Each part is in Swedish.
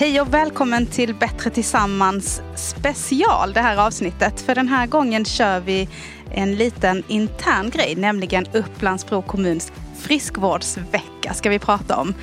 Hej och välkommen till Bättre Tillsammans special, det här avsnittet. För den här gången kör vi en liten intern grej, nämligen Upplandsbro kommuns friskvårdsvecka ska vi prata om.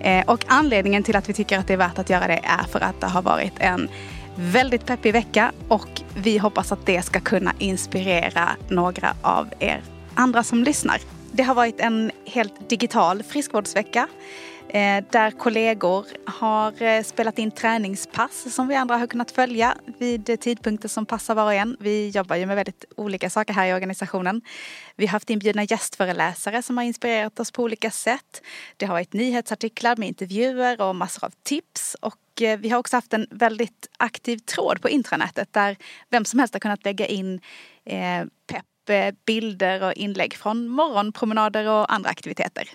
Eh, och anledningen till att vi tycker att det är värt att göra det är för att det har varit en väldigt peppig vecka och vi hoppas att det ska kunna inspirera några av er andra som lyssnar. Det har varit en helt digital friskvårdsvecka Eh, där kollegor har eh, spelat in träningspass som vi andra har kunnat följa vid tidpunkter som passar var och en. Vi jobbar ju med väldigt olika saker här i organisationen. Vi har haft inbjudna gästföreläsare som har inspirerat oss på olika sätt. Det har varit nyhetsartiklar med intervjuer och massor av tips och eh, vi har också haft en väldigt aktiv tråd på intranätet där vem som helst har kunnat lägga in pepp, bilder och inlägg från morgonpromenader och andra aktiviteter.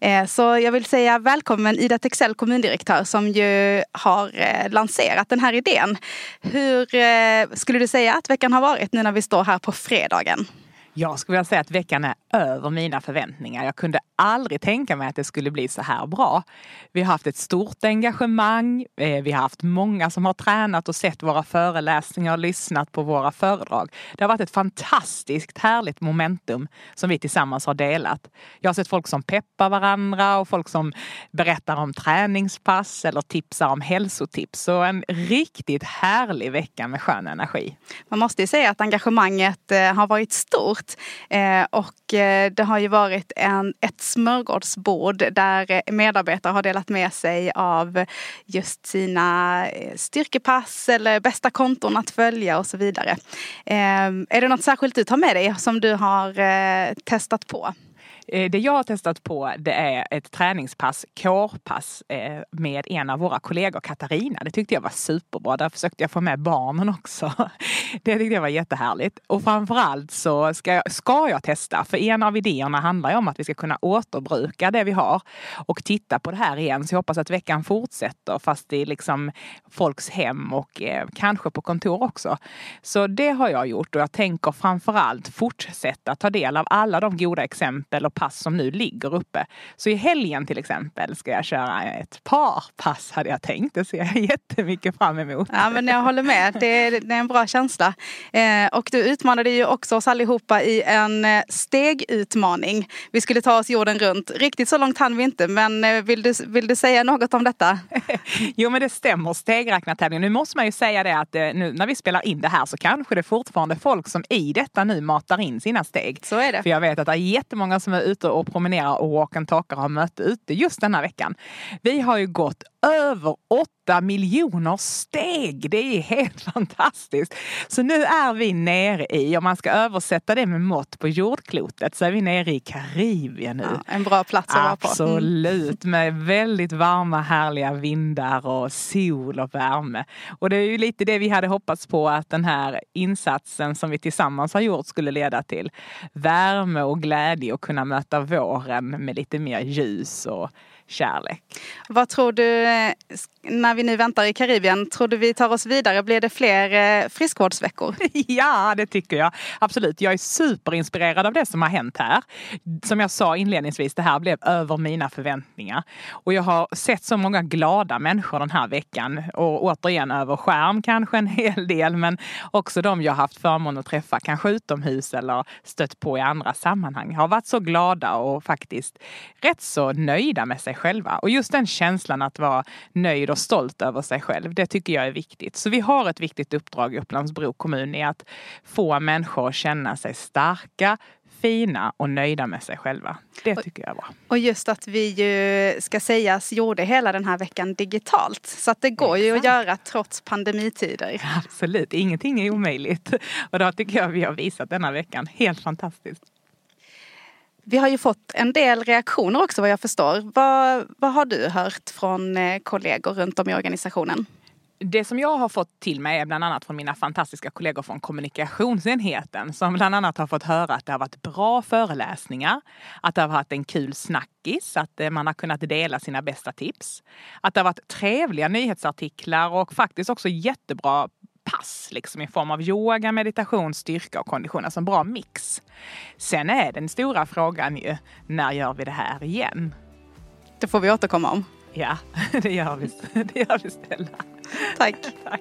Eh, så jag vill säga välkommen Ida Texell, kommundirektör, som ju har eh, lanserat den här idén. Hur eh, skulle du säga att veckan har varit nu när vi står här på fredagen? Jag skulle vilja säga att veckan är över mina förväntningar. Jag kunde aldrig tänka mig att det skulle bli så här bra. Vi har haft ett stort engagemang. Eh, vi har haft många som har tränat och sett våra föreläsningar och lyssnat på våra föredrag. Det har varit ett fantastiskt härligt momentum som vi tillsammans har delat. Jag har sett folk som peppar varandra och folk som berättar om träningspass eller tipsar om hälsotips. Så en riktigt härlig vecka med skön energi. Man måste ju säga att engagemanget eh, har varit stort eh, och det har ju varit en, ett smörgåsbord där eh, medarbetare har delat med sig av just sina eh, styrkepass eller bästa konton att följa och så vidare. Ehm, är det något särskilt du tar med dig som du har eh, testat på? Eh, det jag har testat på det är ett träningspass, kårpass eh, med en av våra kollegor, Katarina. Det tyckte jag var superbra. Där försökte jag få med barnen också. Det tyckte jag var jättehärligt. Och framförallt så ska jag, ska jag testa, för en av idéerna handlar ju om att vi ska kunna återbruka det vi har och titta på det här igen. Så jag hoppas att veckan fortsätter fast i liksom folks hem och eh, kanske på kontor också. Så det har jag gjort och jag tänker framförallt fortsätta ta del av alla de goda exempel och pass som nu ligger uppe. Så i helgen till exempel ska jag köra ett par pass hade jag tänkt. Det ser jag jättemycket fram emot. Ja men jag håller med. Det är, det är en bra känsla. Eh, och du utmanade ju också oss allihopa i en eh, stegutmaning. Vi skulle ta oss jorden runt. Riktigt så långt hann vi inte men eh, vill du, vill du säga något om detta? jo men det stämmer. Stegräknartävlingen. Nu måste man ju säga det att eh, nu när vi spelar in det här så kanske det är fortfarande folk som i detta nu matar in sina steg. Så är det. För jag vet att det är jättemånga som är ute och promenerar och walk and talkar och har möte ute just denna veckan. Vi har ju gått över 8 miljoner steg. Det är helt fantastiskt. Så nu är vi nere i, om man ska översätta det med mått på jordklotet, så är vi nere i Karibien nu. Ja, en bra plats att vara på. Absolut, med väldigt varma härliga vindar och sol och värme. Och det är ju lite det vi hade hoppats på att den här insatsen som vi tillsammans har gjort skulle leda till. Värme och glädje och kunna möta möta våren med lite mer ljus och kärlek. Vad tror du, när vi nu väntar i Karibien, tror du vi tar oss vidare? Blir det fler eh, friskvårdsveckor? Ja, det tycker jag. Absolut. Jag är superinspirerad av det som har hänt här. Som jag sa inledningsvis, det här blev över mina förväntningar. Och jag har sett så många glada människor den här veckan. Och återigen över skärm kanske en hel del, men också de jag haft förmånen att träffa, kanske utomhus eller stött på i andra sammanhang, har varit så glada och faktiskt rätt så nöjda med sig själva. Och just den känslan att vara nöjd och stolt över sig själv, det tycker jag är viktigt. Så vi har ett viktigt uppdrag i Upplands-Bro kommun i att få människor att känna sig starka, fina och nöjda med sig själva. Det tycker jag är bra. Och just att vi ju, ska sägas, gjorde hela den här veckan digitalt. Så att det går Exakt. ju att göra trots pandemitider. Absolut, ingenting är omöjligt. Och det tycker jag vi har visat denna veckan. Helt fantastiskt. Vi har ju fått en del reaktioner också vad jag förstår. Vad, vad har du hört från eh, kollegor runt om i organisationen? Det som jag har fått till mig är bland annat från mina fantastiska kollegor från kommunikationsenheten som bland annat har fått höra att det har varit bra föreläsningar, att det har varit en kul snackis, att eh, man har kunnat dela sina bästa tips, att det har varit trevliga nyhetsartiklar och faktiskt också jättebra pass liksom i form av yoga, meditation, styrka och kondition. Alltså en bra mix. Sen är den stora frågan ju, när gör vi det här igen? Det får vi återkomma om. Ja, det gör vi, det gör vi Stella. Tack. Tack.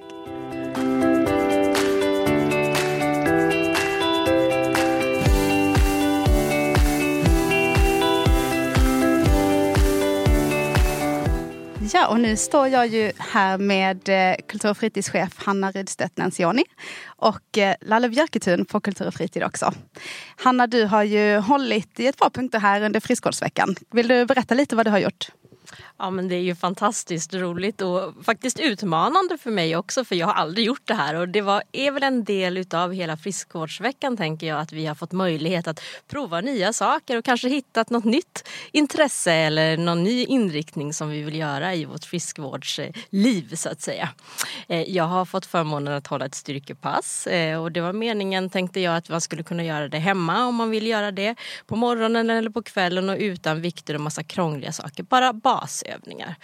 Ja, och nu står jag ju här med eh, kultur och fritidschef Hanna Rydstedt Nansioni och eh, Lalle Björketun på Kultur och fritid också. Hanna, du har ju hållit i ett par punkter här under friskvårdsveckan. Vill du berätta lite vad du har gjort? Ja men det är ju fantastiskt roligt och faktiskt utmanande för mig också för jag har aldrig gjort det här och det var, är väl en del utav hela friskvårdsveckan tänker jag att vi har fått möjlighet att prova nya saker och kanske hittat något nytt intresse eller någon ny inriktning som vi vill göra i vårt friskvårdsliv så att säga. Eh, jag har fått förmånen att hålla ett styrkepass eh, och det var meningen tänkte jag att man skulle kunna göra det hemma om man vill göra det på morgonen eller på kvällen och utan vikter och massa krångliga saker. Bara basövningar.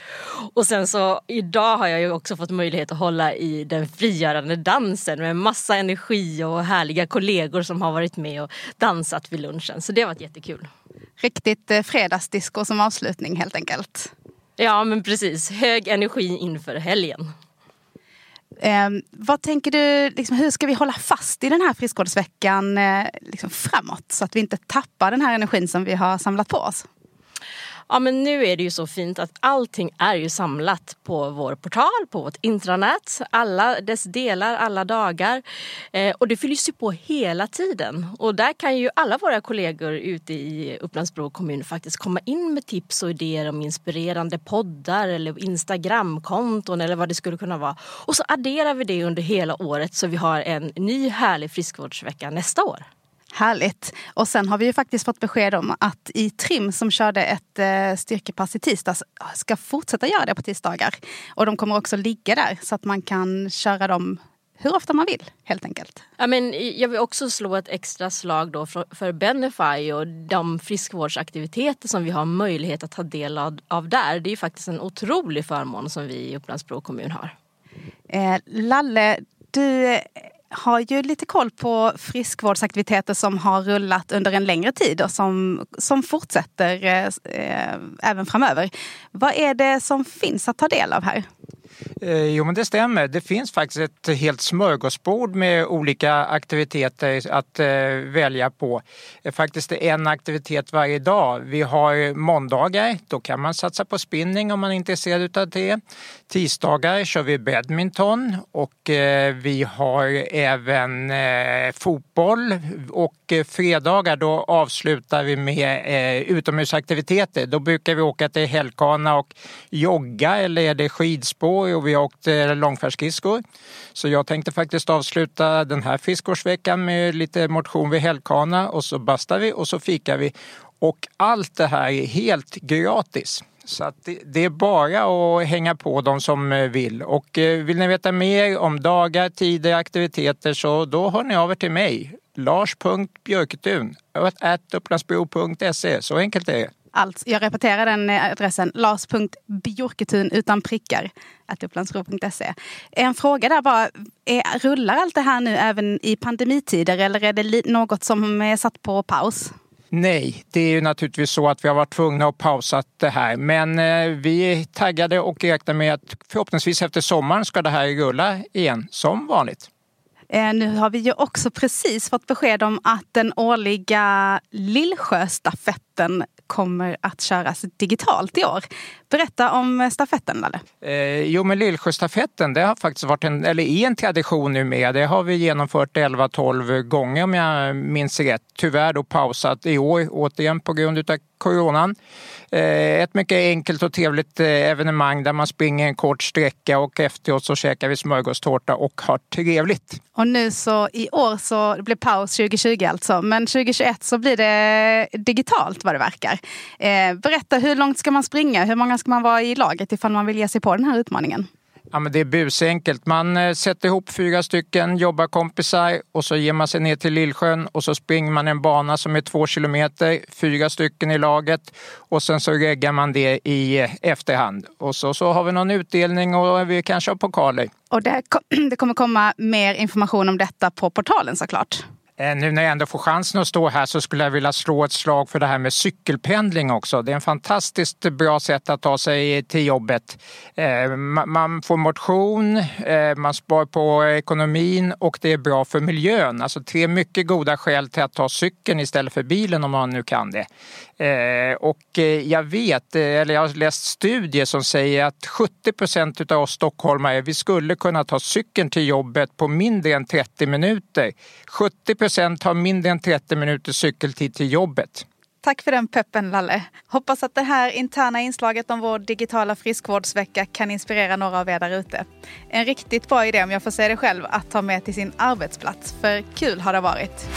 Och sen så idag har jag ju också fått möjlighet att hålla i den frigörande dansen med massa energi och härliga kollegor som har varit med och dansat vid lunchen. Så det har varit jättekul. Riktigt eh, fredagsdisco som avslutning helt enkelt. Ja men precis, hög energi inför helgen. Eh, vad tänker du, liksom, hur ska vi hålla fast i den här friskvårdsveckan eh, liksom framåt så att vi inte tappar den här energin som vi har samlat på oss? Ja men nu är det ju så fint att allting är ju samlat på vår portal, på vårt intranät. Alla dess delar, alla dagar. Eh, och det fylls ju på hela tiden. Och där kan ju alla våra kollegor ute i Upplandsbro kommun faktiskt komma in med tips och idéer om inspirerande poddar eller Instagramkonton eller vad det skulle kunna vara. Och så adderar vi det under hela året så vi har en ny härlig friskvårdsvecka nästa år. Härligt. Och sen har vi ju faktiskt fått besked om att i Trim som körde ett eh, styrkepass i tisdags ska fortsätta göra det på tisdagar. Och de kommer också ligga där så att man kan köra dem hur ofta man vill helt enkelt. Ja, men jag vill också slå ett extra slag då för, för Benefy och de friskvårdsaktiviteter som vi har möjlighet att ta del av, där. Det är faktiskt en otrolig förmån som vi i Upplands-Bro kommun har. Eh, Lalle, du har ju lite koll på friskvårdsaktiviteter som har rullat under en längre tid och som, som fortsätter eh, eh även framöver. Vad är det som finns att ta del av här? Eh, jo men det stämmer. Det finns faktiskt ett helt smörgåsbord med olika aktiviteter att eh, välja på. Eh, faktiskt en aktivitet varje dag. Vi har måndagar, då kan man satsa på spinning om man är intresserad av det. Tisdagar kör vi badminton och vi har även fotboll och fredagar då avslutar vi med utomhusaktiviteter. Då brukar vi åka till Hällkana och jogga eller är det skidspår och vi har åkt eh, långfärdsskridskor. Så jag tänkte faktiskt avsluta den här fiskårsveckan med lite motion vid Hällkana och så bastar vi och så fikar vi. Och allt det här är helt gratis. Så det, det, är bara att hänga på de som eh, vill. Och eh, vill ni veta mer om dagar, tider, aktiviteter så då hör ni av er till mig. Lars.björketun upplandsbro.se. Så enkelt är det. Alltså, jag repeterar den eh, adressen. Lars.bjorketun utan prickar. upplandsbro.se. En fråga där bara. Är, rullar allt det här nu även i pandemitider eller är det något som är satt på paus? Nej, det är ju naturligtvis så att vi har varit tvungna att pausa det här. Men eh, vi är taggade och räknar med att förhoppningsvis efter sommaren ska det här rulla igen som vanligt. Eh, nu har vi ju också precis fått besked om att den årliga Lillsjöstafetten kommer att köras digitalt i år. Berätta om stafetten, Lalle. Eh, jo, men Lillsjöstafetten det har faktiskt varit en, eller är en tradition nu med. Det har vi genomfört 11-12 gånger om jag minns rätt. Tyvärr då pausat i år, återigen på grund av coronan. Eh, ett mycket enkelt och trevligt eh, evenemang där man springer en kort sträcka och efteråt så käkar vi smörgåstårta och har trevligt. Och nu så i år så det blir paus 2020 alltså, men 2021 så blir det digitalt vad det verkar. Eh, berätta, hur långt ska man springa? Hur många ska man vara i laget ifall man vill ge sig på den här utmaningen? Ja, men det är busenkelt. Man eh, sätter ihop fyra stycken jobbarkompisar och så ger man sig ner till Lillsjön och så springer man en bana som är två kilometer, fyra stycken i laget och sen så reggar man det i eh, efterhand. Och så, så har vi någon utdelning och vi kanske har pokaler. Och det, det kommer komma mer information om detta på portalen såklart. Eh, nu när jag ändå får chansen att stå här så skulle jag vilja slå ett slag för det här med cykelpendling också. Det är en fantastiskt bra sätt att ta sig till jobbet. Eh, man får motion, eh, man spar på ekonomin och det är bra för miljön. Alltså tre mycket goda skäl till att ta cykeln istället för bilen om man nu kan det. Och jag vet, eller jag har läst studier som säger att 70 procent av oss stockholmare, vi skulle kunna ta cykeln till jobbet på mindre än 30 minuter. 70 procent har mindre än 30 minuters cykeltid till jobbet. Tack för den peppen Lalle. Hoppas att det här interna inslaget om vår digitala friskvårdsvecka kan inspirera några av er där ute. En riktigt bra idé om jag får säga det själv att ta med till sin arbetsplats, för kul har det varit.